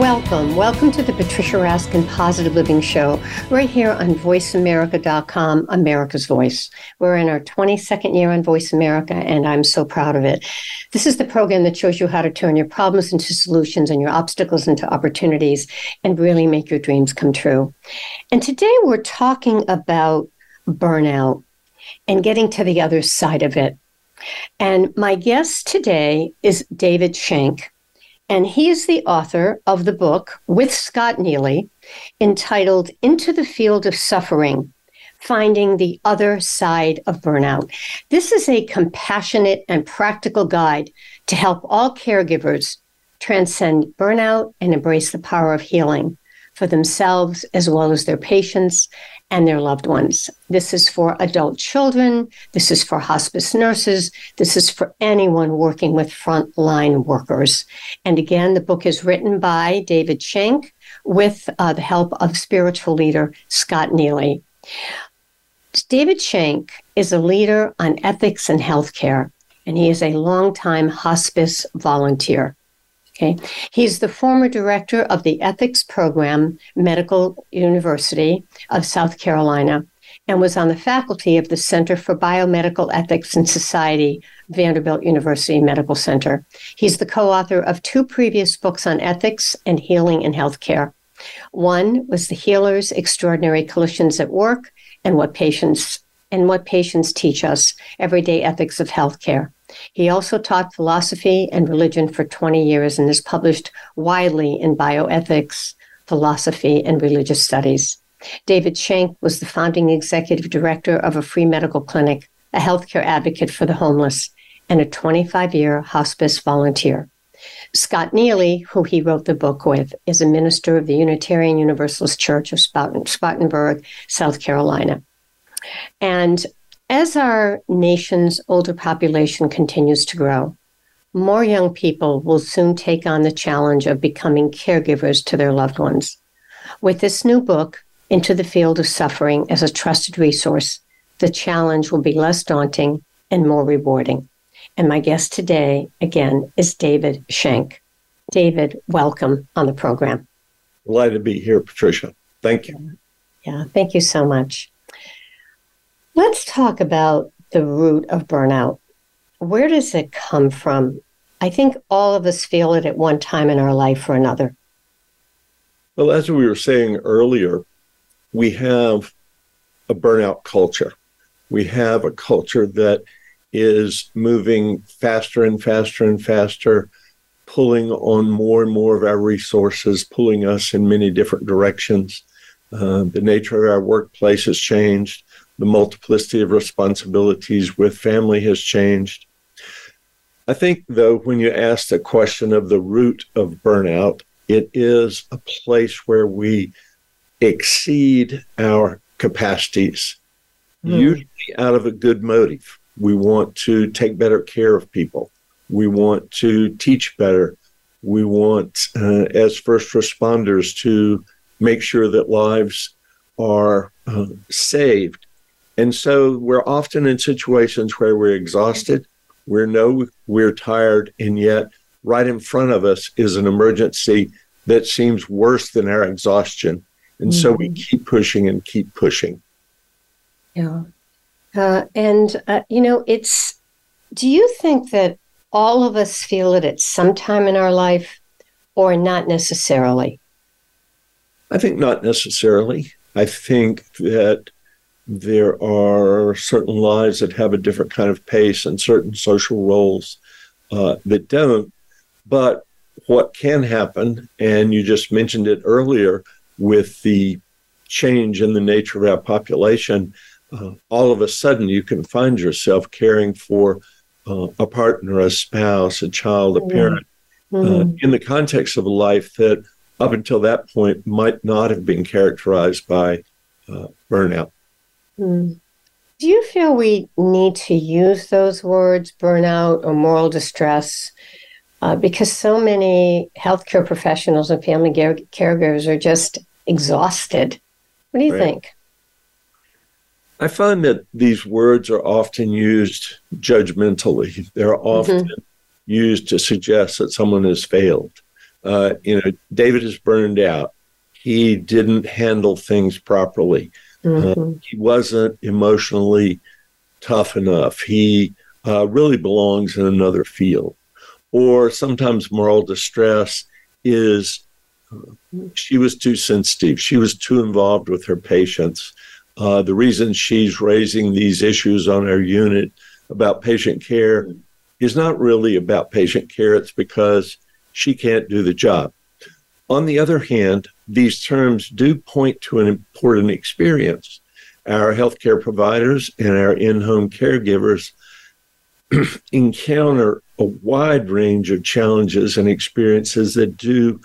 Welcome. Welcome to the Patricia Raskin Positive Living Show, right here on VoiceAmerica.com, America's Voice. We're in our 22nd year on Voice America, and I'm so proud of it. This is the program that shows you how to turn your problems into solutions and your obstacles into opportunities and really make your dreams come true. And today we're talking about burnout and getting to the other side of it. And my guest today is David Schenck. And he is the author of the book with Scott Neely entitled Into the Field of Suffering Finding the Other Side of Burnout. This is a compassionate and practical guide to help all caregivers transcend burnout and embrace the power of healing for themselves as well as their patients and their loved ones. This is for adult children. This is for hospice nurses. This is for anyone working with frontline workers. And again, the book is written by David Schenck with uh, the help of spiritual leader Scott Neely. David Schenck is a leader on ethics and healthcare, and he is a longtime hospice volunteer. Okay. He's the former director of the ethics program, Medical University of South Carolina, and was on the faculty of the Center for Biomedical Ethics and Society, Vanderbilt University Medical Center. He's the co author of two previous books on ethics and healing in healthcare. One was The Healer's Extraordinary Clinicians at Work and What Patients and What Patients Teach Us Everyday Ethics of Healthcare. He also taught philosophy and religion for 20 years and has published widely in bioethics, philosophy, and religious studies. David Schenck was the founding executive director of a free medical clinic, a healthcare advocate for the homeless, and a 25 year hospice volunteer. Scott Neely, who he wrote the book with, is a minister of the Unitarian Universalist Church of Spartanburg, South Carolina. And as our nation's older population continues to grow, more young people will soon take on the challenge of becoming caregivers to their loved ones. With this new book, Into the Field of Suffering as a trusted resource, the challenge will be less daunting and more rewarding. And my guest today, again, is David Schenck. David, welcome on the program. Glad to be here, Patricia. Thank you. Yeah, thank you so much. Let's talk about the root of burnout. Where does it come from? I think all of us feel it at one time in our life or another. Well, as we were saying earlier, we have a burnout culture. We have a culture that is moving faster and faster and faster, pulling on more and more of our resources, pulling us in many different directions. Uh, the nature of our workplace has changed the multiplicity of responsibilities with family has changed. I think, though, when you ask the question of the root of burnout, it is a place where we exceed our capacities, mm. usually out of a good motive. We want to take better care of people. We want to teach better. We want, uh, as first responders, to make sure that lives are uh, saved. And so we're often in situations where we're exhausted, we know we're tired, and yet right in front of us is an emergency that seems worse than our exhaustion. And mm-hmm. so we mm-hmm. keep pushing and keep pushing. Yeah. Uh, and, uh, you know, it's, do you think that all of us feel it at some time in our life or not necessarily? I think not necessarily. I think that there are certain lives that have a different kind of pace and certain social roles uh, that don't. But what can happen, and you just mentioned it earlier with the change in the nature of our population, uh, all of a sudden you can find yourself caring for uh, a partner, a spouse, a child, a parent, uh, mm-hmm. in the context of a life that up until that point might not have been characterized by uh, burnout. Mm. Do you feel we need to use those words, burnout or moral distress? Uh, because so many healthcare professionals and family care- caregivers are just exhausted. What do you right. think? I find that these words are often used judgmentally. They're often mm-hmm. used to suggest that someone has failed. Uh, you know, David is burned out. He didn't handle things properly. Mm-hmm. Uh, he wasn't emotionally tough enough. He uh, really belongs in another field. Or sometimes moral distress is uh, she was too sensitive. She was too involved with her patients. Uh, the reason she's raising these issues on our unit about patient care is not really about patient care. It's because she can't do the job. On the other hand, these terms do point to an important experience. Our healthcare providers and our in home caregivers encounter a wide range of challenges and experiences that do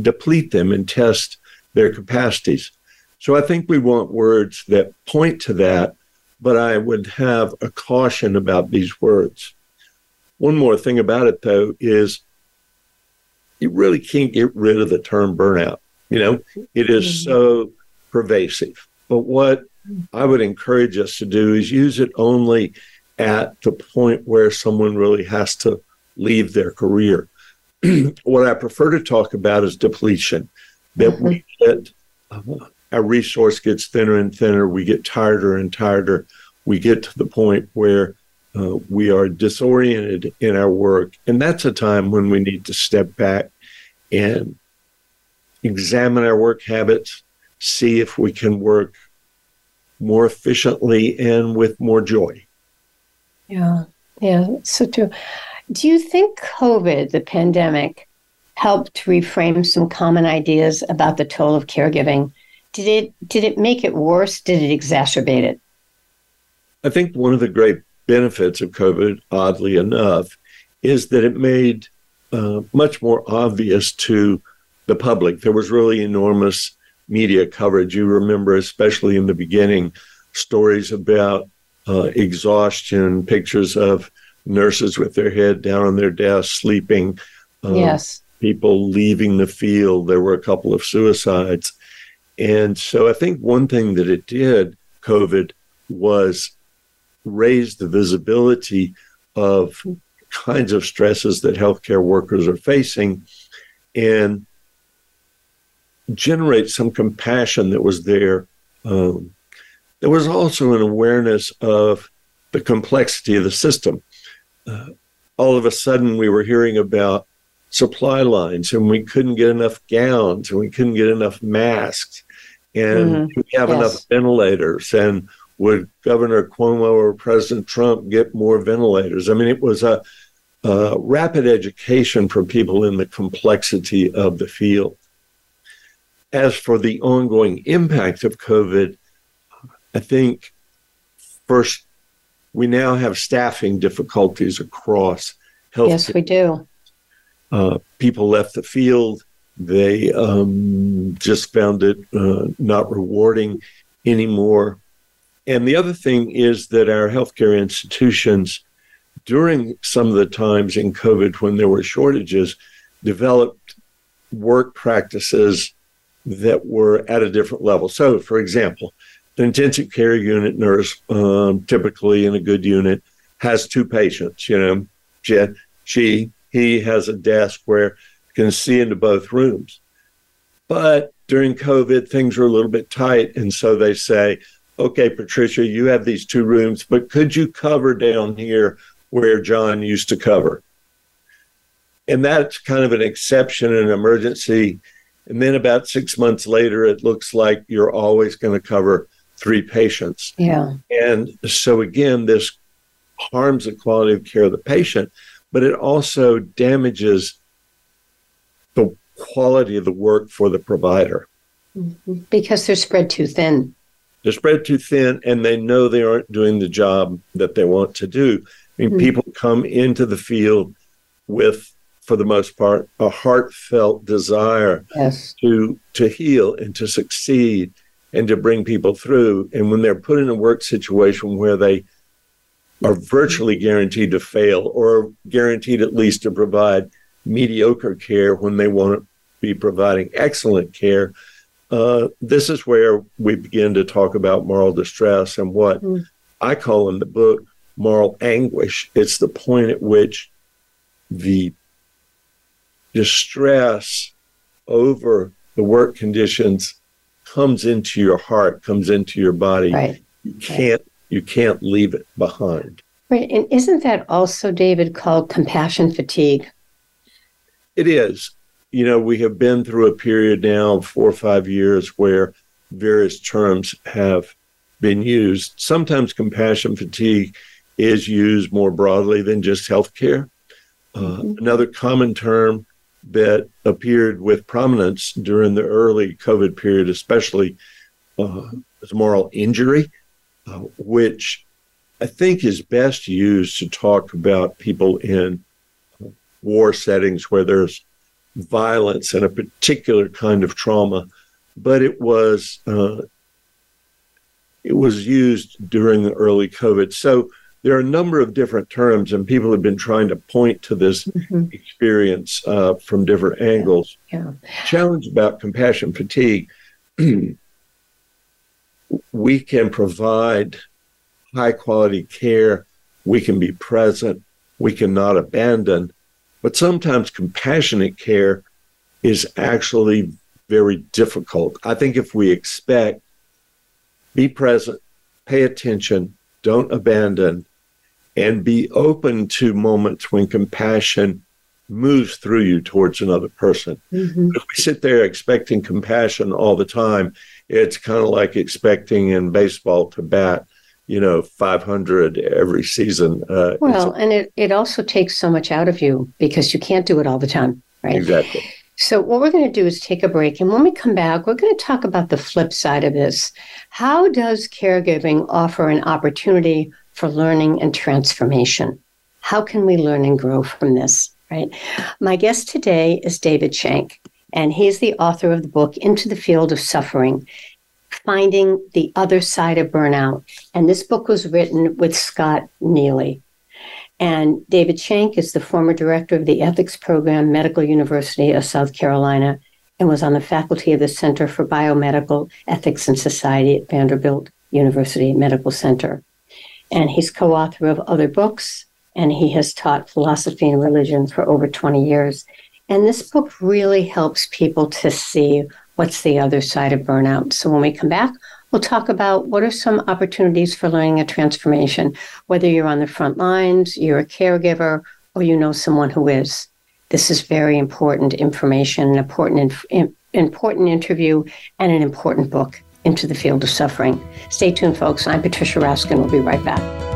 deplete them and test their capacities. So I think we want words that point to that, but I would have a caution about these words. One more thing about it, though, is you really can't get rid of the term burnout. You know, it is mm-hmm. so pervasive. But what I would encourage us to do is use it only at the point where someone really has to leave their career. what I prefer to talk about is depletion, that mm-hmm. we get uh, our resource gets thinner and thinner, we get tireder and tireder, we get to the point where uh, we are disoriented in our work. And that's a time when we need to step back and examine our work habits, see if we can work more efficiently and with more joy. Yeah, yeah, so true. Do you think COVID, the pandemic, helped reframe some common ideas about the toll of caregiving? Did it did it make it worse? Did it exacerbate it? I think one of the great benefits of COVID, oddly enough, is that it made uh, much more obvious to the public. There was really enormous media coverage. You remember, especially in the beginning, stories about uh, exhaustion, pictures of nurses with their head down on their desk sleeping. Um, yes. People leaving the field. There were a couple of suicides. And so I think one thing that it did, COVID, was raise the visibility of kinds of stresses that healthcare workers are facing and generate some compassion that was there. Um, there was also an awareness of the complexity of the system. Uh, all of a sudden, we were hearing about supply lines and we couldn't get enough gowns and we couldn't get enough masks and mm-hmm. we have yes. enough ventilators and would Governor Cuomo or President Trump get more ventilators? I mean, it was a, a rapid education for people in the complexity of the field. As for the ongoing impact of COVID, I think first, we now have staffing difficulties across health. Yes, we do. Uh, people left the field. They um, just found it uh, not rewarding anymore. And the other thing is that our healthcare institutions, during some of the times in COVID when there were shortages, developed work practices that were at a different level. So, for example, the intensive care unit nurse, um, typically in a good unit, has two patients. You know, she, she, he has a desk where you can see into both rooms. But during COVID, things were a little bit tight, and so they say, "Okay, Patricia, you have these two rooms, but could you cover down here where John used to cover?" And that's kind of an exception an emergency and then about six months later, it looks like you're always going to cover three patients. Yeah. And so, again, this harms the quality of care of the patient, but it also damages the quality of the work for the provider. Mm-hmm. Because they're spread too thin. They're spread too thin, and they know they aren't doing the job that they want to do. I mean, mm-hmm. people come into the field with for the most part, a heartfelt desire yes. to to heal and to succeed and to bring people through. And when they're put in a work situation where they are virtually guaranteed to fail or guaranteed at least to provide mediocre care when they want to be providing excellent care, uh, this is where we begin to talk about moral distress and what mm. I call in the book moral anguish. It's the point at which the distress over the work conditions comes into your heart, comes into your body. Right. You can't right. you can't leave it behind. Right. And isn't that also, David, called compassion fatigue? It is. You know, we have been through a period now of four or five years where various terms have been used. Sometimes compassion fatigue is used more broadly than just healthcare. Uh, mm-hmm. Another common term that appeared with prominence during the early COVID period, especially uh, moral injury, uh, which I think is best used to talk about people in war settings where there's violence and a particular kind of trauma. But it was uh, it was used during the early COVID. So there are a number of different terms, and people have been trying to point to this mm-hmm. experience uh, from different angles. Yeah. Challenge about compassion fatigue. we can provide high quality care, we can be present, we cannot abandon, but sometimes compassionate care is actually very difficult. I think if we expect, be present, pay attention, don't abandon, and be open to moments when compassion moves through you towards another person. Mm-hmm. If we sit there expecting compassion all the time, it's kind of like expecting in baseball to bat, you know, 500 every season. Uh, well, and it, it also takes so much out of you because you can't do it all the time, right? Exactly. So, what we're going to do is take a break. And when we come back, we're going to talk about the flip side of this. How does caregiving offer an opportunity for learning and transformation. How can we learn and grow from this? Right. My guest today is David Schenck, and he's the author of the book Into the Field of Suffering Finding the Other Side of Burnout. And this book was written with Scott Neely. And David Schenck is the former director of the ethics program, Medical University of South Carolina, and was on the faculty of the Center for Biomedical Ethics and Society at Vanderbilt University Medical Center and he's co author of other books, and he has taught philosophy and religion for over 20 years. And this book really helps people to see what's the other side of burnout. So when we come back, we'll talk about what are some opportunities for learning a transformation, whether you're on the front lines, you're a caregiver, or you know someone who is. This is very important information, an important, important interview, and an important book into the field of suffering. Stay tuned, folks. I'm Patricia Raskin. We'll be right back.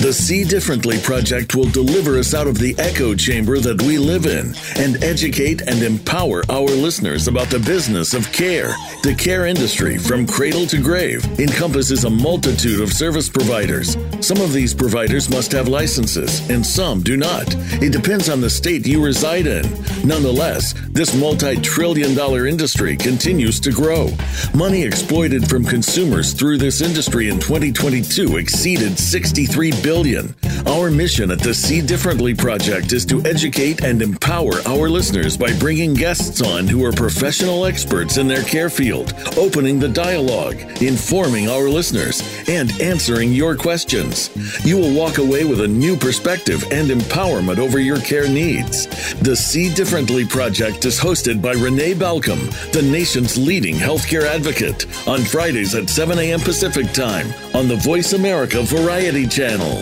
The See Differently Project will deliver us out of the echo chamber that we live in and educate and empower our listeners about the business of care. The care industry, from cradle to grave, encompasses a multitude of service providers. Some of these providers must have licenses, and some do not. It depends on the state you reside in. Nonetheless, this multi trillion dollar industry continues to grow. Money exploited from consumers through this industry in 2022 exceeded 63 billion billion. Our mission at the See Differently Project is to educate and empower our listeners by bringing guests on who are professional experts in their care field, opening the dialogue, informing our listeners, and answering your questions. You will walk away with a new perspective and empowerment over your care needs. The See Differently Project is hosted by Renee Balcom, the nation's leading healthcare advocate, on Fridays at 7 a.m. Pacific Time on the Voice America Variety Channel.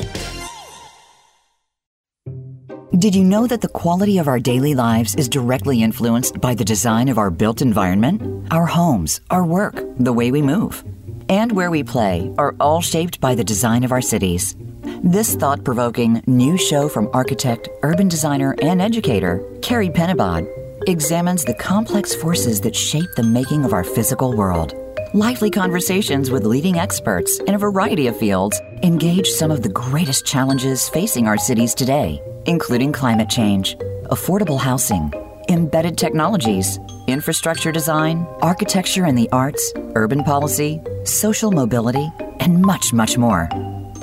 Did you know that the quality of our daily lives is directly influenced by the design of our built environment? Our homes, our work, the way we move, and where we play are all shaped by the design of our cities. This thought provoking new show from architect, urban designer, and educator, Carie Penabad, examines the complex forces that shape the making of our physical world. Lively conversations with leading experts in a variety of fields engage some of the greatest challenges facing our cities today, including climate change, affordable housing, embedded technologies, infrastructure design, architecture and the arts, urban policy, social mobility, and much, much more.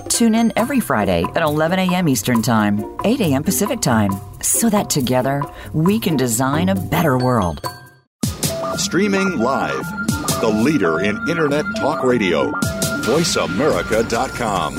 Tune in every Friday at 11 a.m. Eastern Time, 8 a.m. Pacific Time, so that together we can design a better world. Streaming live, the leader in Internet Talk Radio, VoiceAmerica.com.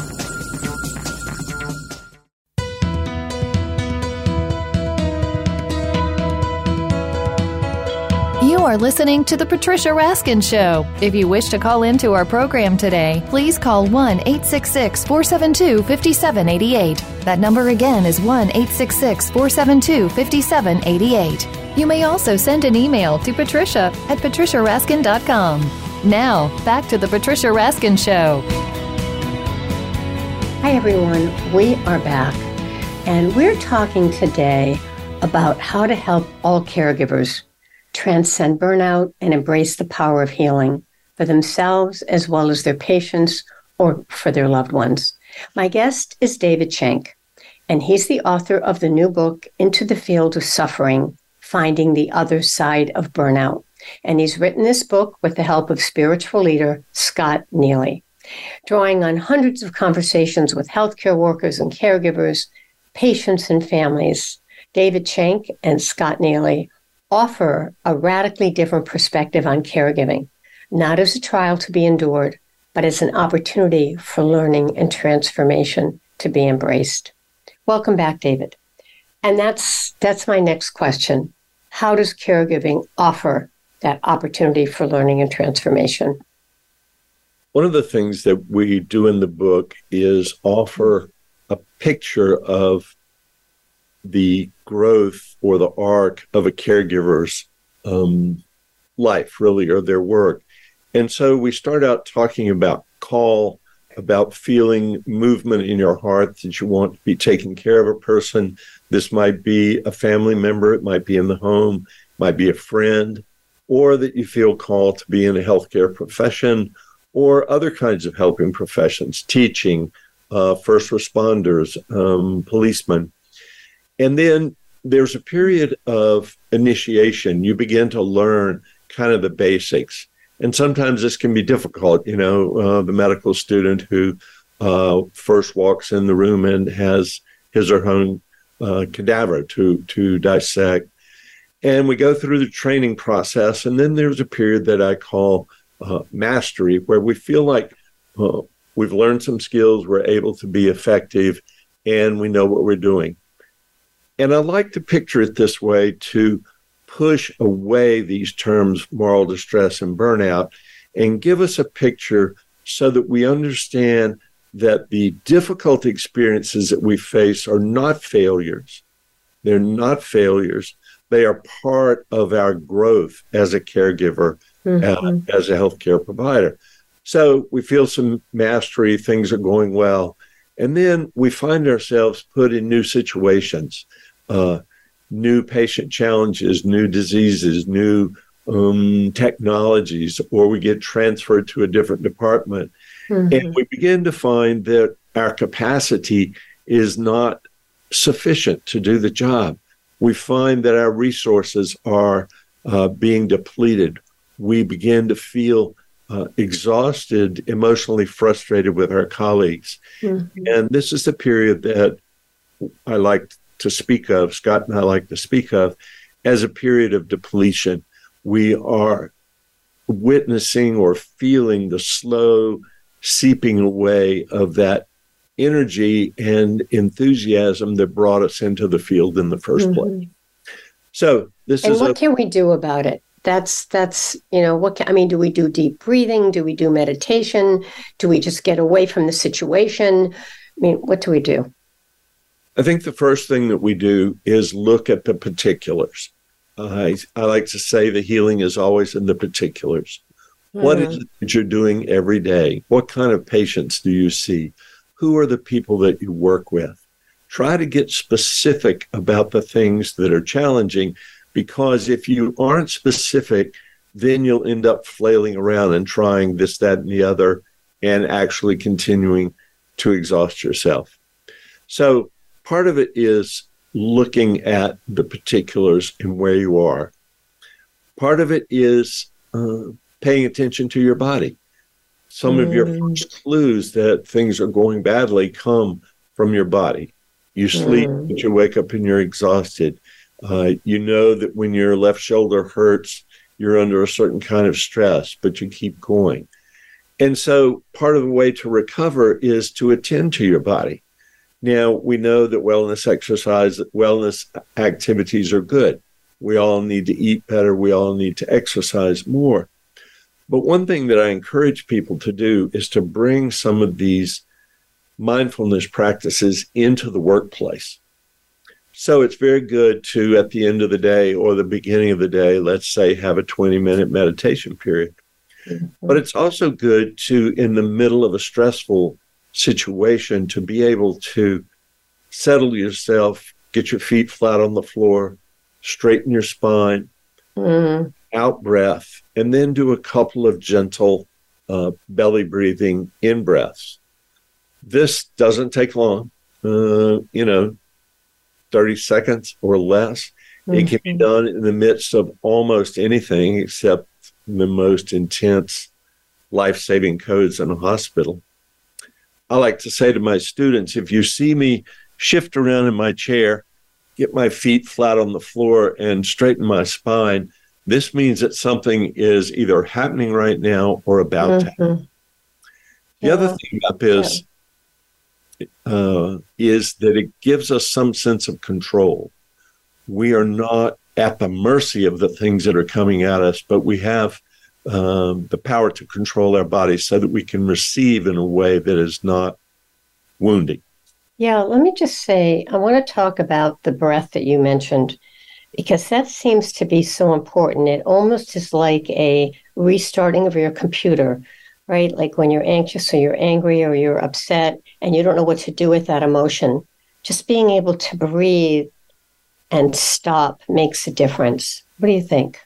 You are listening to The Patricia Raskin Show. If you wish to call into our program today, please call 1 866 472 5788. That number again is 1 866 472 5788. You may also send an email to patricia at patriciaraskin.com. Now, back to The Patricia Raskin Show. Hi, everyone. We are back, and we're talking today about how to help all caregivers transcend burnout and embrace the power of healing for themselves as well as their patients or for their loved ones. My guest is David Schenck, and he's the author of the new book, Into the Field of Suffering Finding the Other Side of Burnout. And he's written this book with the help of spiritual leader Scott Neely, drawing on hundreds of conversations with healthcare workers and caregivers, patients, and families. David Schenck and Scott Neely offer a radically different perspective on caregiving, not as a trial to be endured, but as an opportunity for learning and transformation to be embraced. Welcome back, David. And that's that's my next question. How does caregiving offer that opportunity for learning and transformation? One of the things that we do in the book is offer a picture of the growth or the arc of a caregiver's um, life, really, or their work. And so we start out talking about call, about feeling movement in your heart that you want to be taking care of a person. This might be a family member, it might be in the home, might be a friend, or that you feel called to be in a healthcare profession or other kinds of helping professions, teaching, uh, first responders, um, policemen. And then there's a period of initiation. You begin to learn kind of the basics. And sometimes this can be difficult. You know, uh, the medical student who uh, first walks in the room and has his or her own uh, cadaver to, to dissect. And we go through the training process. And then there's a period that I call uh, mastery, where we feel like uh, we've learned some skills, we're able to be effective, and we know what we're doing. And I like to picture it this way to push away these terms, moral distress and burnout, and give us a picture so that we understand that the difficult experiences that we face are not failures. They're not failures. They are part of our growth as a caregiver, mm-hmm. uh, as a healthcare provider. So we feel some mastery, things are going well. And then we find ourselves put in new situations uh, new patient challenges, new diseases, new um, technologies, or we get transferred to a different department. Mm-hmm. And we begin to find that our capacity is not sufficient to do the job. We find that our resources are uh, being depleted. We begin to feel uh, exhausted, emotionally frustrated with our colleagues. Mm-hmm. And this is the period that I like to speak of, Scott and I like to speak of, as a period of depletion. We are witnessing or feeling the slow seeping away of that energy and enthusiasm that brought us into the field in the 1st mm-hmm. place. So this and is what a, can we do about it? That's that's you know what can, I mean. Do we do deep breathing? Do we do meditation? Do we just get away from the situation? I mean, what do we do? I think the first thing that we do is look at the particulars. I, I like to say the healing is always in the particulars. Mm-hmm. What is it that you're doing every day? What kind of patients do you see? who are the people that you work with? Try to get specific about the things that are challenging because if you aren't specific, then you'll end up flailing around and trying this, that, and the other, and actually continuing to exhaust yourself. So, part of it is looking at the particulars and where you are. Part of it is uh, paying attention to your body. Some mm. of your mm. first clues that things are going badly come from your body. You sleep, mm. but you wake up and you're exhausted. Uh, you know that when your left shoulder hurts, you're under a certain kind of stress, but you keep going. And so part of the way to recover is to attend to your body. Now, we know that wellness exercise, wellness activities are good. We all need to eat better. We all need to exercise more. But one thing that I encourage people to do is to bring some of these mindfulness practices into the workplace. So it's very good to, at the end of the day or the beginning of the day, let's say, have a 20 minute meditation period. Mm-hmm. But it's also good to, in the middle of a stressful situation, to be able to settle yourself, get your feet flat on the floor, straighten your spine, mm. out breath, and then do a couple of gentle uh, belly breathing in breaths. This doesn't take long. Uh, you know, 30 seconds or less. Mm-hmm. It can be mm-hmm. done in the midst of almost anything except the most intense life saving codes in a hospital. I like to say to my students if you see me shift around in my chair, get my feet flat on the floor, and straighten my spine, this means that something is either happening right now or about mm-hmm. to happen. The yeah. other thing about this uh, is that it gives us some sense of control. We are not at the mercy of the things that are coming at us, but we have um, the power to control our bodies so that we can receive in a way that is not wounding. Yeah, let me just say, I want to talk about the breath that you mentioned because that seems to be so important. It almost is like a restarting of your computer right? Like when you're anxious or you're angry or you're upset and you don't know what to do with that emotion, just being able to breathe and stop makes a difference. What do you think?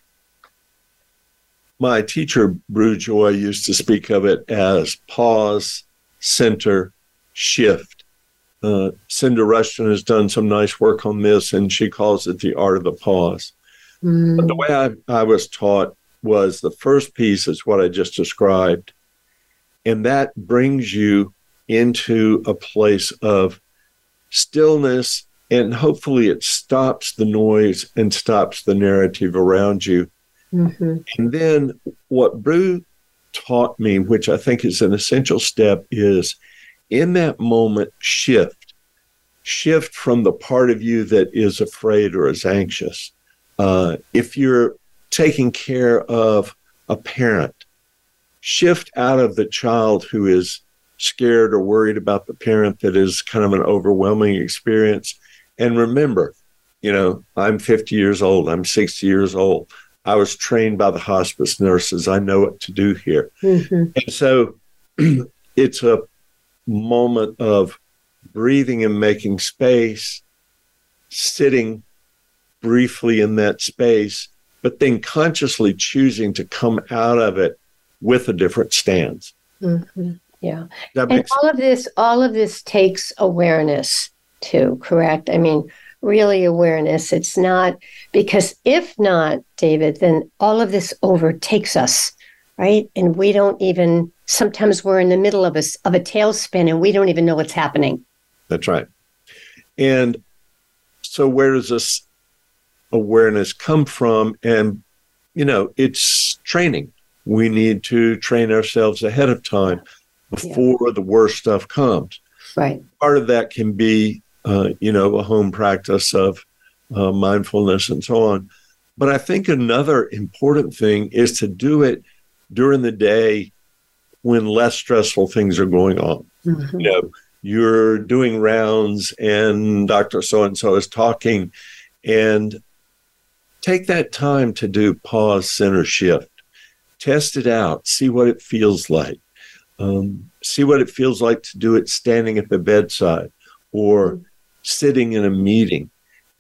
My teacher, Brugh Joy, used to speak of it as pause, center, shift. Uh, Cynda Rushton has done some nice work on this, and she calls it the art of the pause. Mm. But the way I, I was taught was the first piece is what I just described, and that brings you into a place of stillness. And hopefully, it stops the noise and stops the narrative around you. Mm-hmm. And then, what Brugh taught me, which I think is an essential step, is in that moment, shift. Shift from the part of you that is afraid or is anxious. Uh, if you're taking care of a parent, shift out of the child who is scared or worried about the parent that is kind of an overwhelming experience. And remember, you know, I'm 50 years old, I'm 60 years old. I was trained by the hospice nurses. I know what to do here. Mm-hmm. And so it's a moment of breathing and making space, sitting briefly in that space, but then consciously choosing to come out of it with a different stance. Mm-hmm. Yeah. and all of this, all of this takes awareness too, correct? I mean, really awareness. It's not because if not, David, then all of this overtakes us, right? And we don't even sometimes we're in the middle of a of a tailspin and we don't even know what's happening. That's right. And so where does this awareness come from? And you know, it's training we need to train ourselves ahead of time before yeah. the worst stuff comes. Right. Part of that can be, uh, you know, a home practice of uh, mindfulness and so on. But I think another important thing is to do it during the day when less stressful things are going on. Mm-hmm. You know, you're doing rounds and Dr. So and so is talking, and take that time to do pause, center, shift test it out, see what it feels like. Um, see what it feels like to do it standing at the bedside or mm-hmm. Sitting in a meeting.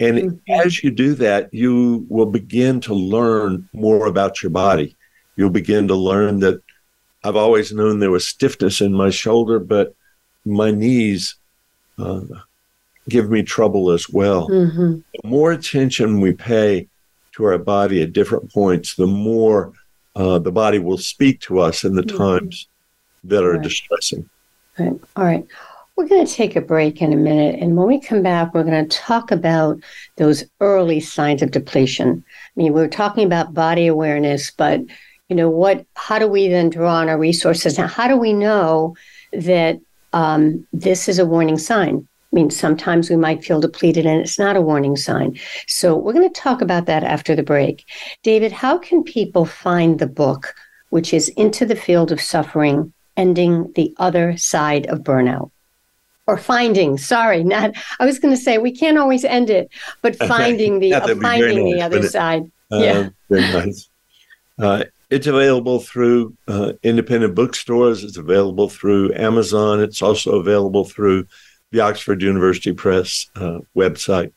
And mm-hmm. as you do that, you will begin to learn more about your body. You'll begin to learn that I've always known there was stiffness in my shoulder, but my knees uh, give me trouble as well. Mm-hmm. The more attention we pay to our body at different points, the more uh, the body will speak to us in the mm-hmm. times that are right. distressing. Right. All right. We're going to take a break in a minute. And when we come back, we're going to talk about those early signs of depletion. I mean, we are talking about body awareness, but you know what how do we then draw on our resources now how do we know that um, this is a warning sign I mean, sometimes we might feel depleted and it's not a warning sign. So, we're going to talk about that after the break. David, how can people find the book, which is Into the Field of Suffering Ending the Other Side of Burnout? Or finding, sorry, not, I was going to say we can't always end it, but finding the, uh, finding nice, the other side. Uh, yeah. Very nice. Uh, it's available through uh, independent bookstores. It's available through Amazon. It's also available through the Oxford University Press uh, website.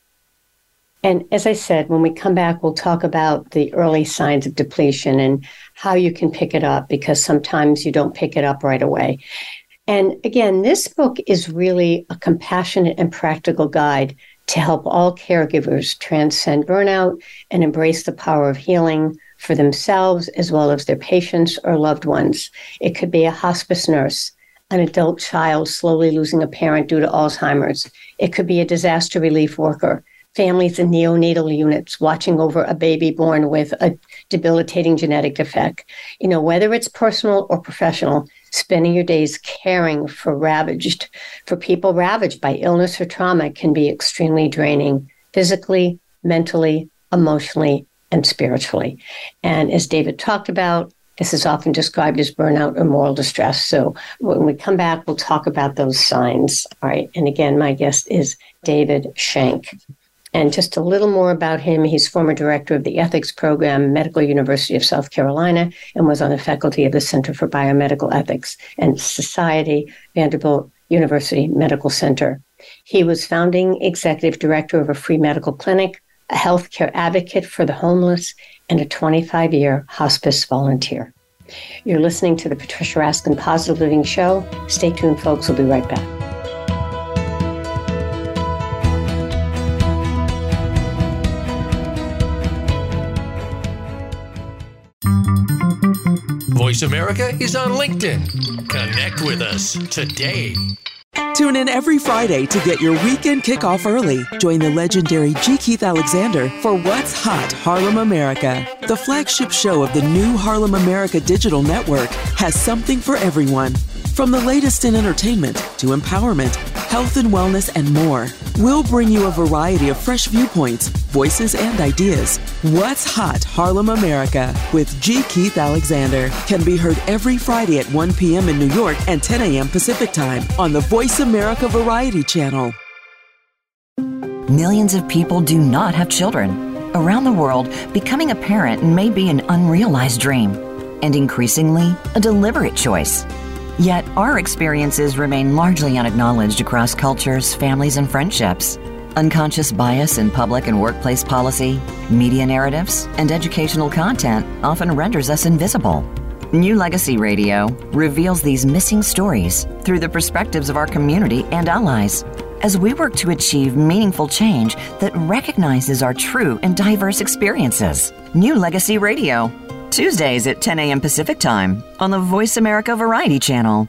And as I said, when we come back, we'll talk about the early signs of depletion and how you can pick it up because sometimes you don't pick it up right away. And again, this book is really a compassionate and practical guide to help all caregivers transcend burnout and embrace the power of healing for themselves as well as their patients or loved ones. It could be a hospice nurse, an adult child slowly losing a parent due to Alzheimer's. It could be a disaster relief worker, families in neonatal units watching over a baby born with a debilitating genetic defect. You know, whether it's personal or professional, spending your days caring for ravaged, for people ravaged by illness or trauma can be extremely draining physically, mentally, emotionally, and spiritually. And as David talked about, this is often described as burnout or moral distress. So when we come back, we'll talk about those signs. All right. And again, my guest is David Schenck. And just a little more about him. He's former director of the ethics program, Medical University of South Carolina, and was on the faculty of the Center for Biomedical Ethics and Society, Vanderbilt University Medical Center. He was founding executive director of a free medical clinic, a healthcare advocate for the homeless, and a 25 year hospice volunteer. You're listening to the Patricia Raskin Positive Living Show. Stay tuned, folks. We'll be right back. Voice America is on LinkedIn. Connect with us today. Tune in every Friday to get your weekend kickoff early. Join the legendary G. Keith Alexander for What's Hot Harlem America. The flagship show of the new Harlem America Digital Network has something for everyone. From the latest in entertainment to empowerment, health and wellness, and more, we'll bring you a variety of fresh viewpoints, voices, and ideas. What's Hot Harlem America with G. Keith Alexander can be heard every Friday at 1 p.m. in New York and 10 a.m. Pacific Time on the Voice America Variety Channel. Millions of people do not have children. Around the world, becoming a parent may be an unrealized dream, and increasingly, a deliberate choice. Yet, our experiences remain largely unacknowledged across cultures, families, and friendships. Unconscious bias in public and workplace policy, media narratives, and educational content often renders us invisible. New Legacy Radio reveals these missing stories through the perspectives of our community and allies as we work to achieve meaningful change that recognizes our true and diverse experiences. New Legacy Radio Tuesdays at 10 a.m. Pacific Time on the Voice America Variety Channel.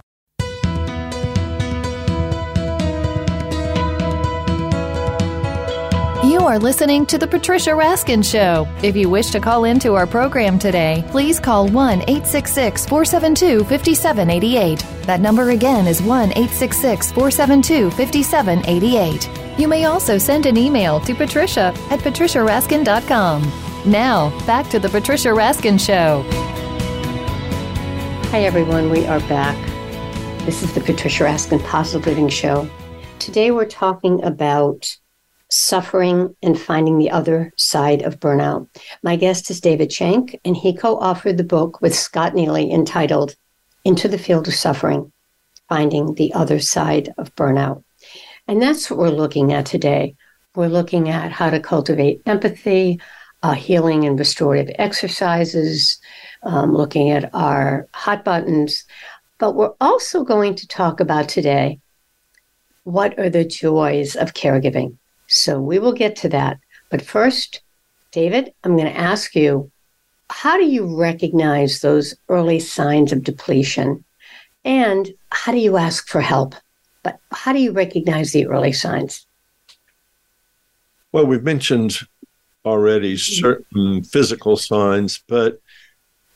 You are listening to The Patricia Raskin Show. If you wish to call into our program today, please call 1 866 472 5788. That number again is 1 866 472 5788. You may also send an email to patricia at patriciaraskin.com. Now, back to The Patricia Raskin Show. Hi, everyone. We are back. This is the Patricia Raskin Positive Living Show. Today, we're talking about suffering and finding the other side of burnout. My guest is David Schenck, and he co authored the book with Scott Neely entitled Into the Field of Suffering Finding the Other Side of Burnout. And that's what we're looking at today. We're looking at how to cultivate empathy, uh, healing and restorative exercises, um, looking at our hot buttons. But we're also going to talk about today what are the joys of caregiving? So we will get to that. But first, David, I'm going to ask you how do you recognize those early signs of depletion? And how do you ask for help? But how do you recognize the early signs? Well, we've mentioned already certain physical signs, but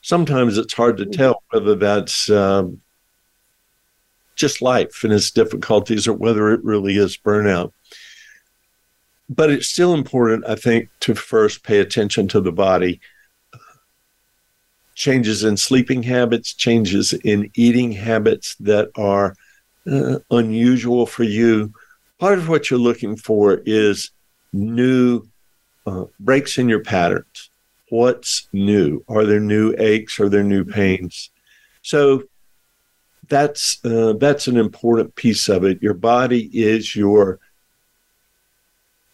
sometimes it's hard to tell whether that's um, just life and its difficulties or whether it really is burnout but it's still important, I think, to first pay attention to the body. Changes in sleeping habits, changes in eating habits that are uh, unusual for you. Part of what you're looking for is new uh, breaks in your patterns. What's new? Are there new aches? Are there new pains? So that's uh, that's an important piece of it. Your body is your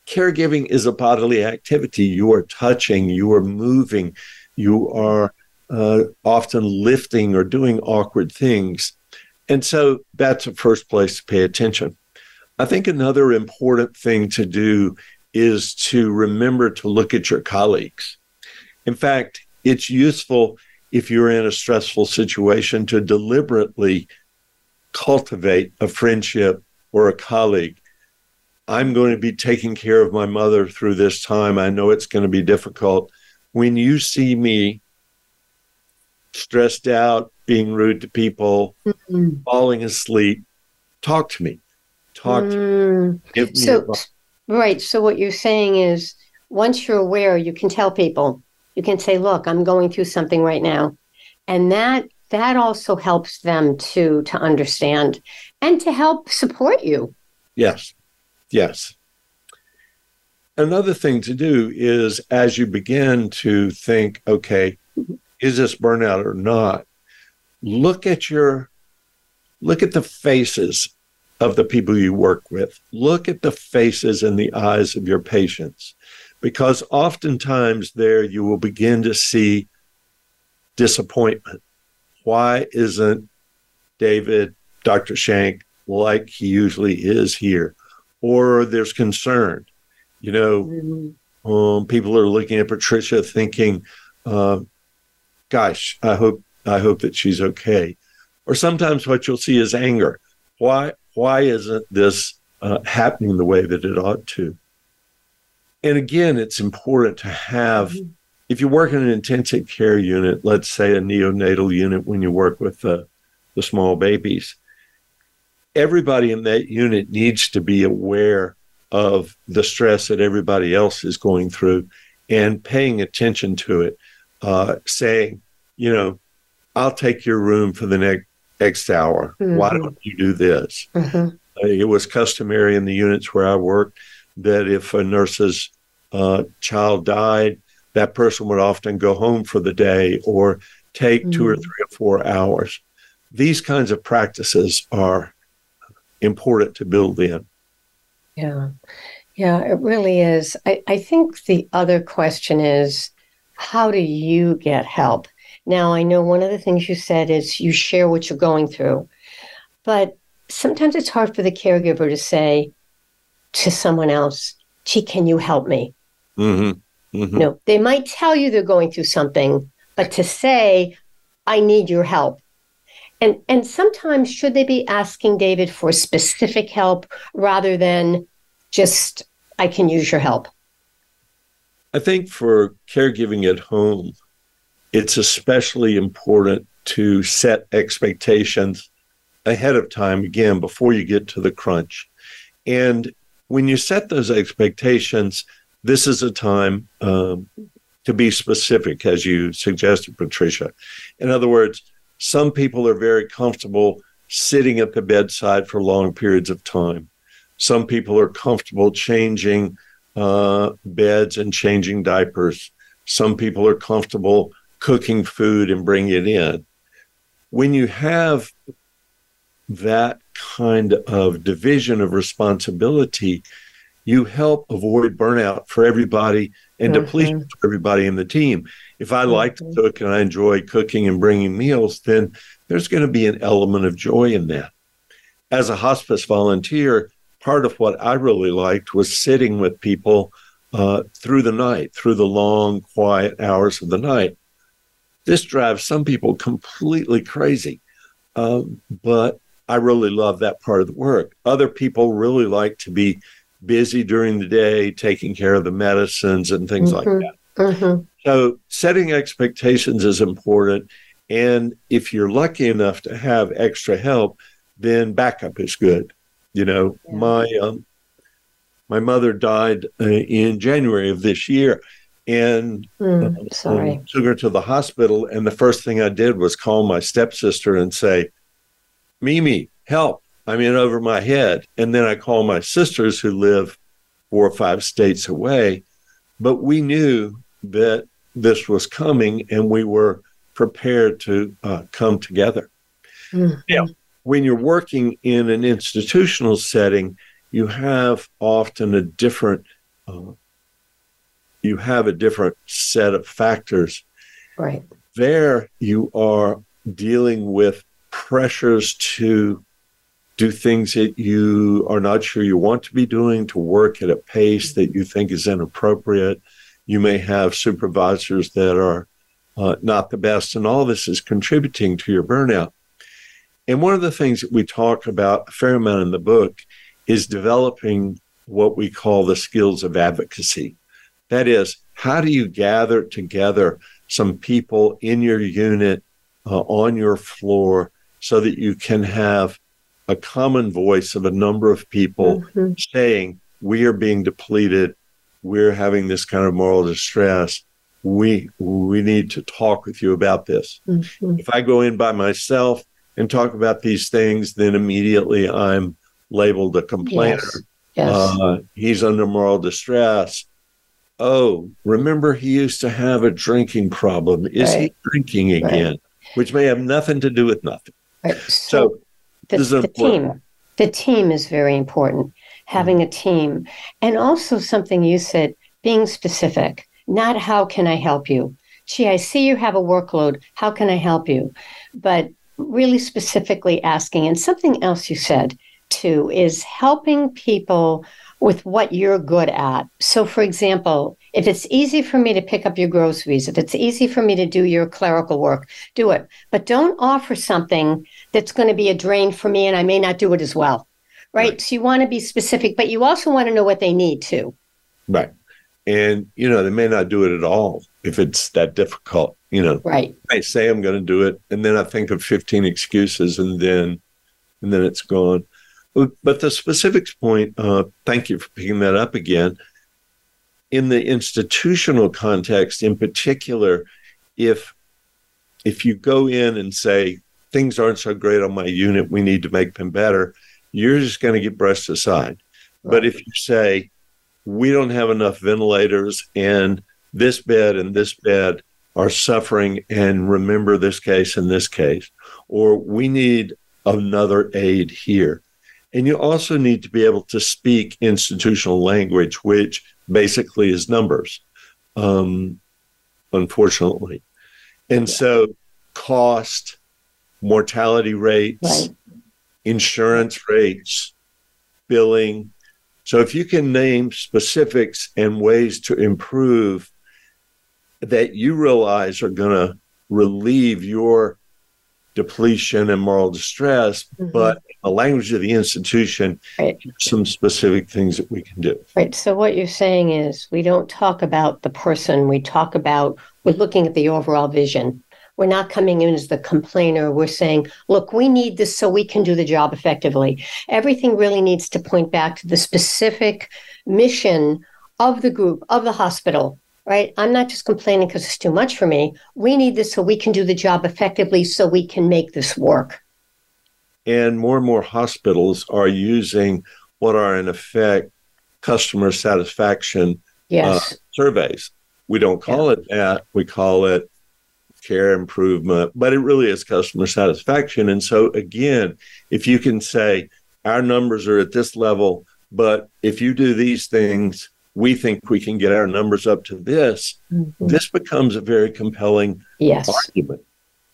caregiving is a bodily activity. You are touching, you are moving, you are uh, often lifting or doing awkward things. And so that's the first place to pay attention. I think another important thing to do is to remember to look at your colleagues. In fact, it's useful if you're in a stressful situation to deliberately cultivate a friendship or a colleague I'm going to be taking care of my mother through this time. I know it's going to be difficult. When you see me stressed out, being rude to people, mm-hmm. falling asleep, talk to me. Talk mm. to me. Give me so, right. So, what you're saying is once you're aware, you can tell people, you can say, look, I'm going through something right now. And that that also helps them to to understand and to help support you. Yes. Yes. Another thing to do is as you begin to think, okay, is this burnout or not? Look at your look at the faces of the people you work with. Look at the faces and the eyes of your patients. Because oftentimes there you will begin to see disappointment. Why isn't David, Dr. Schenck, like he usually is here? Or there's concern. You know, mm-hmm. um, people are looking at Patricia thinking, uh, "Gosh, I hope I hope that she's okay." Or sometimes what you'll see is anger. Why why isn't this uh, happening the way that it ought to? And again, it's important to have. Mm-hmm. If you work in an intensive care unit, let's say a neonatal unit, when you work with the, the small babies, everybody in that unit needs to be aware of the stress that everybody else is going through and paying attention to it, uh, saying, you know, I'll take your room for the next X hour. Mm-hmm. Why don't you do this? Mm-hmm. Uh, it was customary in the units where I worked that if a nurse's uh, child died, that person would often go home for the day or take mm-hmm. two or mm-hmm. three or four hours. These kinds of practices are important to build in. Yeah. Yeah, it really is. I, I think the other question is how do you get help? Now, I know one of the things you said is you share what you're going through, but sometimes it's hard for the caregiver to say to someone else, gee, can you help me? Mm-hmm. Mm-hmm. No, they might tell you they're going through something, but to say, I need your help, and and sometimes should they be asking David for specific help rather than just I can use your help? I think for caregiving at home, it's especially important to set expectations ahead of time, again, before you get to the crunch. And when you set those expectations, this is a time um, to be specific, as you suggested, Patricia. In other words, some people are very comfortable sitting at the bedside for long periods of time. Some people are comfortable changing uh, beds and changing diapers. Some people are comfortable cooking food and bringing it in. When you have that kind of division of responsibility, you help avoid burnout for everybody and mm-hmm. depletion for everybody in the team. If I mm-hmm. like to cook and I enjoy cooking and bringing meals, then there's going to be an element of joy in that. As a hospice volunteer, part of what I really liked was sitting with people uh, through the night, through the long, quiet hours of the night. This drives some people completely crazy, um, but I really love that part of the work. Other people really like to be busy during the day, taking care of the medicines and things mm-hmm. like that. Mm-hmm. So, setting expectations is important. And if you're lucky enough to have extra help, then backup is good. You know, yeah. my um, my mother died uh, in January of this year, and mm, uh, sorry. Um, took her to the hospital. And the first thing I did was call my stepsister and say, "Mimi, help! I'm in over my head." And then I call my sisters who live four or five states away. But we knew that this was coming, and we were prepared to uh, come together. Mm-hmm. Yeah when you're working in an institutional setting, you have often a different uh, you have a different set of factors. Right. There you are dealing with pressures to do things that you are not sure you want to be doing, to work at a pace that you think is inappropriate. You may have supervisors that are uh, not the best, and all this is contributing to your burnout. And one of the things that we talk about a fair amount in the book is developing what we call the skills of advocacy. That is, how do you gather together some people in your unit, uh, on your floor, so that you can have a common voice of a number of people mm-hmm. saying, We are being depleted. We're having this kind of moral distress. We we need to talk with you about this. Mm-hmm. If I go in by myself, and talk about these things, then immediately I'm labeled a complainer. Yes. Yes. Uh, he's under moral distress. Oh, remember he used to have a drinking problem. Is right. he drinking again? Right. Which may have nothing to do with nothing. Right. So, so the, the team, the team is very important. Having mm-hmm. a team, and also something you said, being specific. Not how can I help you? Gee, I see you have a workload. How can I help you? But really specifically asking, and something else you said too is helping people with what you're good at. So, for example, if it's easy for me to pick up your groceries, if it's easy for me to do your clerical work, do it. But don't offer something that's going to be a drain for me and I may not do it as well. Right. right. So, you want to be specific, but you also want to know what they need too. Right. And, you know, they may not do it at all if it's that difficult. You know, right? I say I'm going to do it, and then I think of 15 excuses, and then and then it's gone. But the specifics point, uh, thank you for picking that up again. In the institutional context, in particular, if if you go in and say things aren't so great on my unit, we need to make them better, you're just going to get brushed aside. Right. But if you say we don't have enough ventilators and this bed and this bed are suffering and remember this case and this case, or we need another aid here. And you also need to be able to speak institutional language, which basically is numbers, um, unfortunately. And yeah. so, cost, mortality rates, right. insurance rates, billing. So, if you can name specifics and ways to improve that you realize are going to relieve your depletion and moral distress, mm-hmm. but the language of the institution, right. some specific things that we can do. Right. So what you're saying is we don't talk about the person. We talk about we're looking at the overall vision. We're not coming in as the complainer. We're saying, look, we need this so we can do the job effectively. Everything really needs to point back to the specific mission of the group, of the hospital, right? I'm not just complaining because it's too much for me. We need this so we can do the job effectively so we can make this work. And more and more hospitals are using what are, in effect, customer satisfaction uh, yes. uh, surveys. We don't call yeah. it that. We call it care improvement, but it really is customer satisfaction. And so, again, if you can say, our numbers are at this level, but if you do these things, we think we can get our numbers up to this, mm-hmm. this becomes a very compelling yes. argument.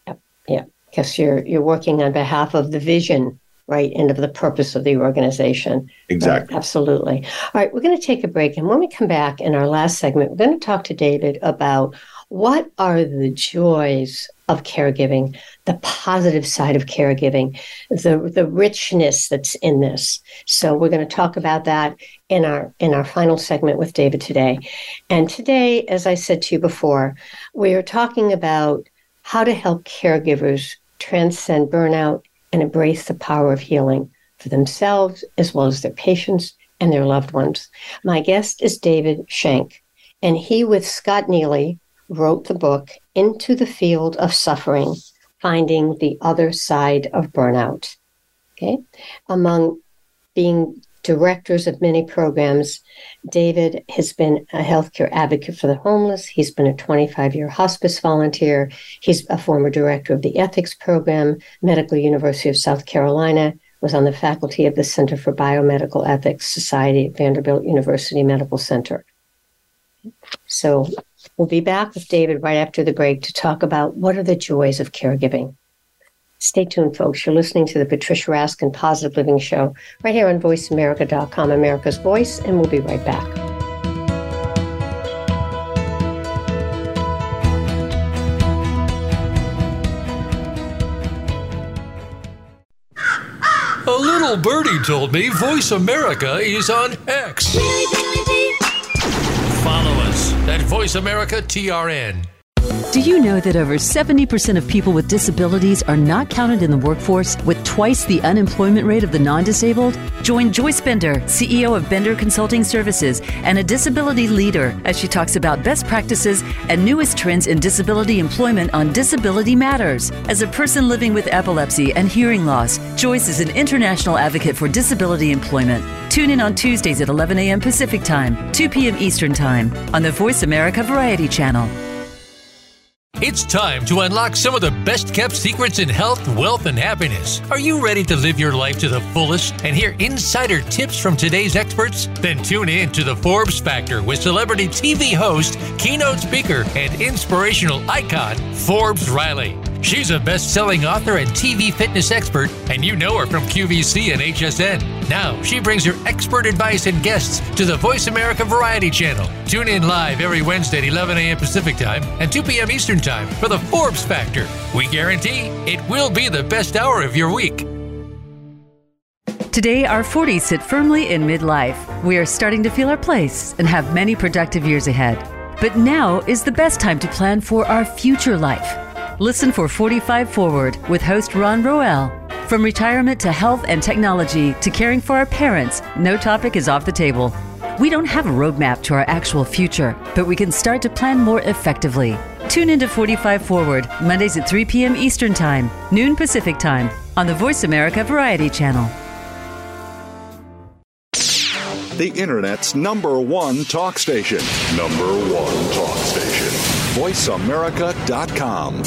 Yep. Yeah. Because you're you're working on behalf of the vision, right, and of the purpose of the organization. Exactly. Right? Absolutely. All right, we're going to take a break. And when we come back in our last segment, we're going to talk to David about what are the joys of caregiving, the positive side of caregiving, the the richness that's in this. So we're going to talk about that in our in our final segment with David today. And today, as I said to you before, we are talking about how to help caregivers transcend burnout and embrace the power of healing for themselves as well as their patients and their loved ones. My guest is David Schenck, and he with Scott Neely wrote the book Into the Field of Suffering Finding the Other Side of Burnout. Okay. Among being directors of many programs, David has been a healthcare advocate for the homeless. He's been a 25 year hospice volunteer. He's a former director of the ethics program, Medical University of South Carolina, was on the faculty of the Center for Biomedical Ethics Society at Vanderbilt University Medical Center. So We'll be back with David right after the break to talk about what are the joys of caregiving. Stay tuned, folks. You're listening to the Patricia Raskin Positive Living Show right here on VoiceAmerica.com, America's Voice, and we'll be right back. A little birdie told me Voice America is on X. Follow us at Voice America TRN. Do you know that over 70% of people with disabilities are not counted in the workforce with twice the unemployment rate of the non disabled? Join Joyce Bender, CEO of Bender Consulting Services and a disability leader, as she talks about best practices and newest trends in disability employment on Disability Matters. As a person living with epilepsy and hearing loss, Joyce is an international advocate for disability employment. Tune in on Tuesdays at 11 a.m. Pacific Time, 2 p.m. Eastern Time on the Voice America Variety Channel. It's time to unlock some of the best kept secrets in health, wealth, and happiness. Are you ready to live your life to the fullest and hear insider tips from today's experts? Then tune in to the Forbes Factor with celebrity TV host, keynote speaker, and inspirational icon, Forbes Riley. She's a best selling author and TV fitness expert, and you know her from QVC and HSN. Now, she brings her expert advice and guests to the Voice America Variety Channel. Tune in live every Wednesday at 11 a.m. Pacific Time and 2 p.m. Eastern Time for the Forbes Factor. We guarantee it will be the best hour of your week. Today, our 40s sit firmly in midlife. We are starting to feel our place and have many productive years ahead. But now is the best time to plan for our future life. Listen for 45 Forward with host Ron Roel. From retirement to health and technology to caring for our parents, no topic is off the table. We don't have a roadmap to our actual future, but we can start to plan more effectively. Tune into 45 Forward, Mondays at 3 p.m. Eastern Time, noon Pacific Time, on the Voice America Variety Channel. The Internet's number one talk station. Number one talk station. VoiceAmerica.com.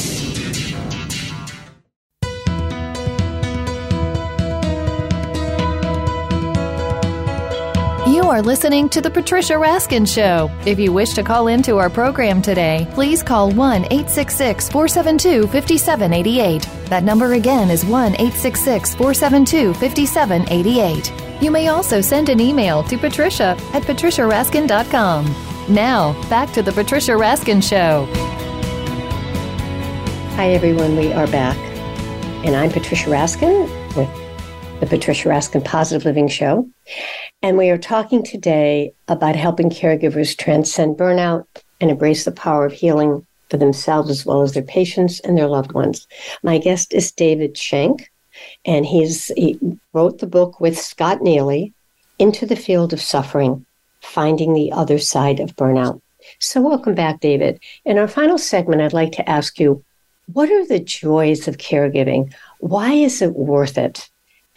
You are listening to The Patricia Raskin Show. If you wish to call into our program today, please call 1 866 472 5788. That number again is 1 866 472 5788. You may also send an email to patricia at patriciaraskin.com. Now, back to The Patricia Raskin Show. Hi, everyone. We are back. And I'm Patricia Raskin with the Patricia Raskin Positive Living Show. And we are talking today about helping caregivers transcend burnout and embrace the power of healing for themselves as well as their patients and their loved ones. My guest is David Schenck, and he's, he wrote the book with Scott Neely, Into the Field of Suffering Finding the Other Side of Burnout. So, welcome back, David. In our final segment, I'd like to ask you what are the joys of caregiving? Why is it worth it?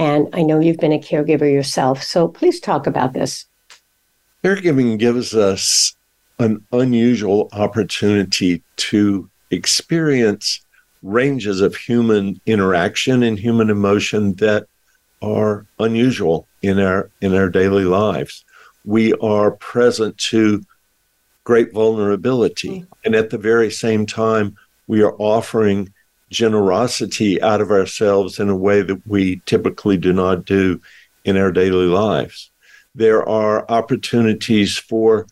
And I know you've been a caregiver yourself, so please talk about this. Caregiving gives us an unusual opportunity to experience ranges of human interaction and human emotion that are unusual in our in our daily lives. We are present to great vulnerability mm-hmm. and at the very same time we are offering generosity out of ourselves in a way that we typically do not do in our daily lives. There are opportunities for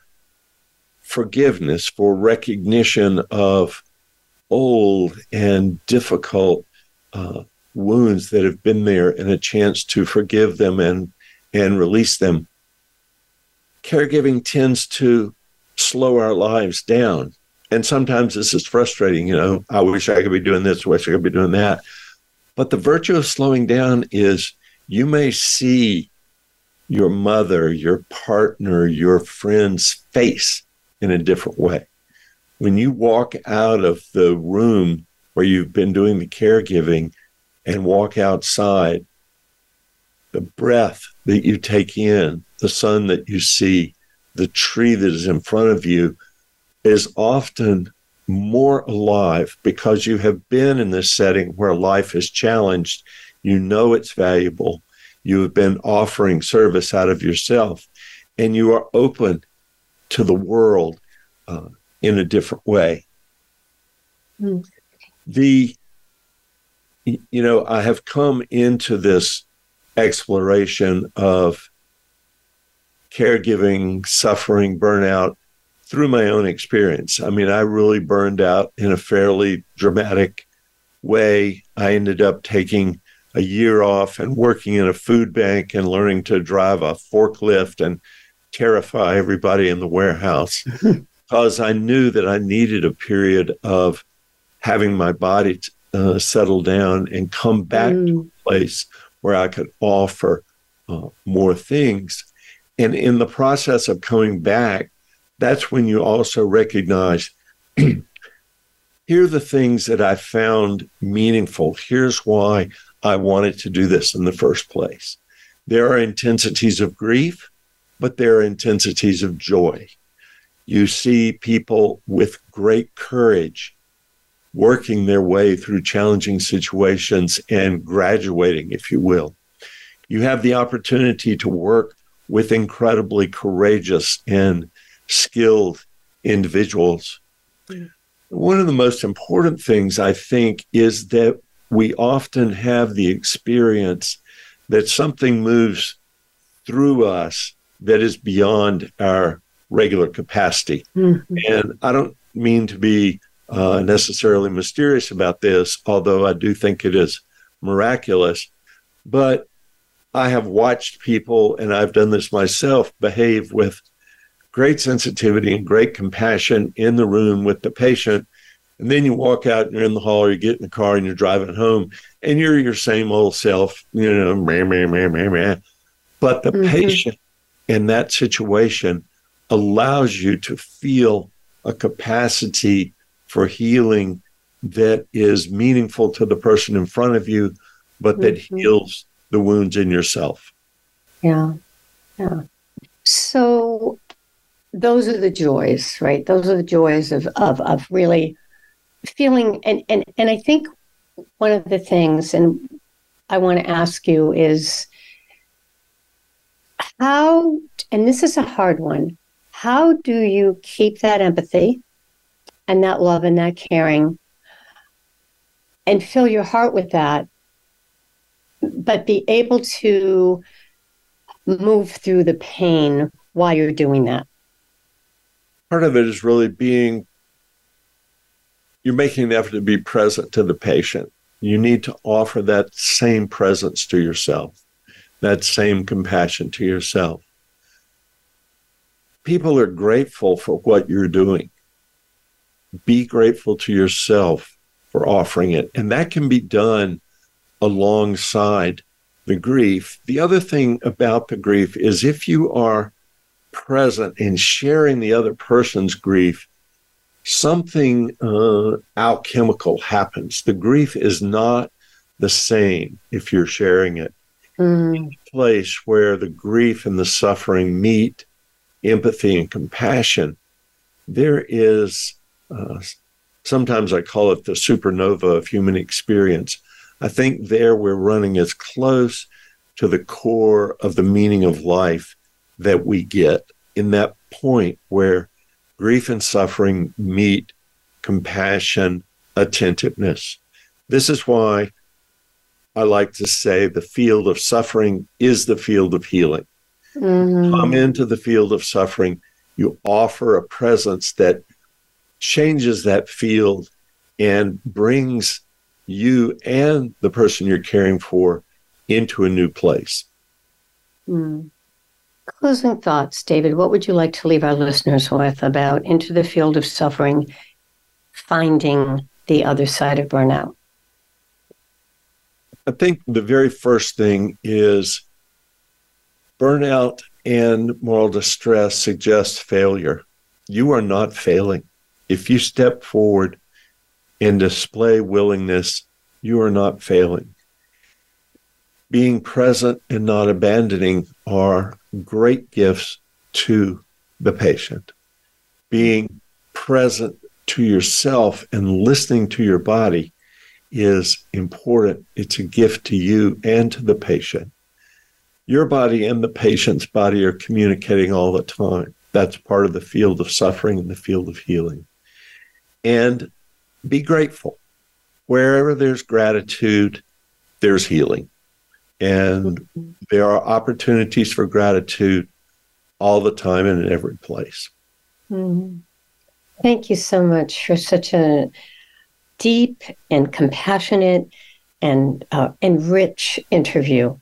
forgiveness, for recognition of old and difficult uh, wounds that have been there, and a chance to forgive them and and release them. Caregiving tends to slow our lives down and sometimes this is frustrating. You know, I wish I could be doing this, wish I could be doing that. But the virtue of slowing down is you may see your mother, your partner, your friend's face in a different way. When you walk out of the room where you've been doing the caregiving and walk outside, the breath that you take in, the sun that you see, the tree that is in front of you, is often more alive because you have been in this setting where life is challenged. You know it's valuable. You have been offering service out of yourself, and you are open to the world uh, in a different way. Mm. The, you know, I have come into this exploration of caregiving, suffering, burnout through my own experience. I mean, I really burned out in a fairly dramatic way. I ended up taking a year off and working in a food bank and learning to drive a forklift and terrify everybody in the warehouse because I knew that I needed a period of having my body uh, settle down and come back mm. to a place where I could offer uh, more things. And in the process of coming back, that's when you also recognize here are the things that I found meaningful. Here's why I wanted to do this in the first place. There are intensities of grief, but there are intensities of joy. You see people with great courage working their way through challenging situations and graduating, if you will. You have the opportunity to work with incredibly courageous and skilled individuals. One of the most important things I think is that we often have the experience that something moves through us that is beyond our regular capacity. Mm-hmm. And I don't mean to be uh, necessarily mysterious about this, although I do think it is miraculous. But I have watched people, and I've done this myself, behave with great sensitivity and great compassion in the room with the patient. And then you walk out and you're in the hall or you get in the car and you're driving home and you're your same old self, you know, meh, meh, meh, meh, meh. but the mm-hmm. patient in that situation allows you to feel a capacity for healing that is meaningful to the person in front of you, but that mm-hmm. heals the wounds in yourself. Yeah. Yeah. So those are the joys, right? Those are the joys of of of really feeling and and and I think one of the things and I want to ask you is how and this is a hard one. How do you keep that empathy and that love and that caring and fill your heart with that but be able to move through the pain while you're doing that? Part of it is really being you're making an effort to be present to the patient. You need to offer that same presence to yourself. that same compassion to yourself. People are grateful for what you're doing. Be grateful to yourself for offering it. And that can be done alongside the grief. The other thing about the grief is if you are present in sharing the other person's grief, something uh, alchemical happens. The grief is not the same if you're sharing it. Mm. Place where the grief and the suffering meet empathy and compassion, there is uh, sometimes I call it the supernova of human experience. I think there we're running as close to the core of the meaning of life that we get in that point where grief and suffering meet compassion, attentiveness. This is why I like to say the field of suffering is the field of healing. Mm-hmm. Come into the field of suffering, you offer a presence that changes that field and brings you and the person you're caring for into a new place. Mm. Closing thoughts, David. What would you like to leave our listeners with about into the field of suffering, finding the other side of burnout? I think the very first thing is burnout and moral distress suggest failure. You are not failing. If you step forward and display willingness, you are not failing. Being present and not abandoning are great gifts to the patient. Being present to yourself and listening to your body is important. It's a gift to you and to the patient. Your body and the patient's body are communicating all the time. That's part of the field of suffering and the field of healing. And be grateful. Wherever there's gratitude, there's healing. And mm-hmm. there are opportunities for gratitude all the time and in every place. Mm-hmm. Thank you so much for such a deep and compassionate and uh, and rich interview.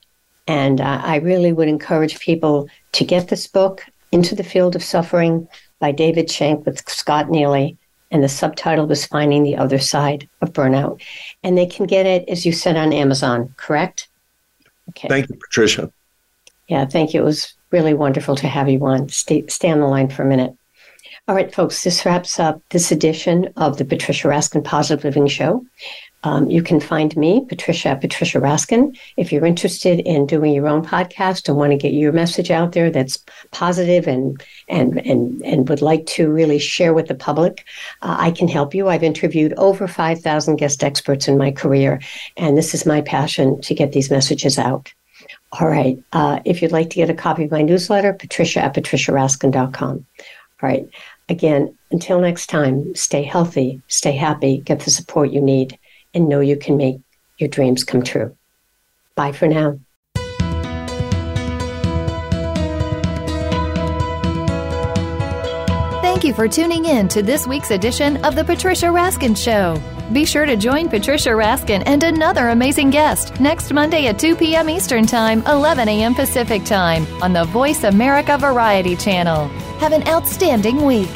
And uh, I really would encourage people to get this book, Into the Field of Suffering by David Schenck with Scott Neely. And the subtitle was Finding the Other Side of Burnout. And they can get it, as you said, on Amazon, correct? Okay. Thank you, Patricia. Yeah, thank you. It was really wonderful to have you on. Stay, stay on the line for a minute. All right, folks, this wraps up this edition of the Patricia Raskin Positive Living Show. Um, you can find me, Patricia, Patricia Raskin. If you're interested in doing your own podcast and want to get your message out there that's positive and and and and would like to really share with the public, uh, I can help you. I've interviewed over 5,000 guest experts in my career, and this is my passion to get these messages out. All right. Uh, if you'd like to get a copy of my newsletter, patricia at patriciaraskin.com. All right. Again, until next time, stay healthy, stay happy, get the support you need and know you can make your dreams come true. Bye for now. Thank you for tuning in to this week's edition of The Patricia Raskin Show. Be sure to join Patricia Raskin and another amazing guest next Monday at 2 p.m. Eastern Time, 11 a.m. Pacific Time on the Voice America Variety Channel. Have an outstanding week.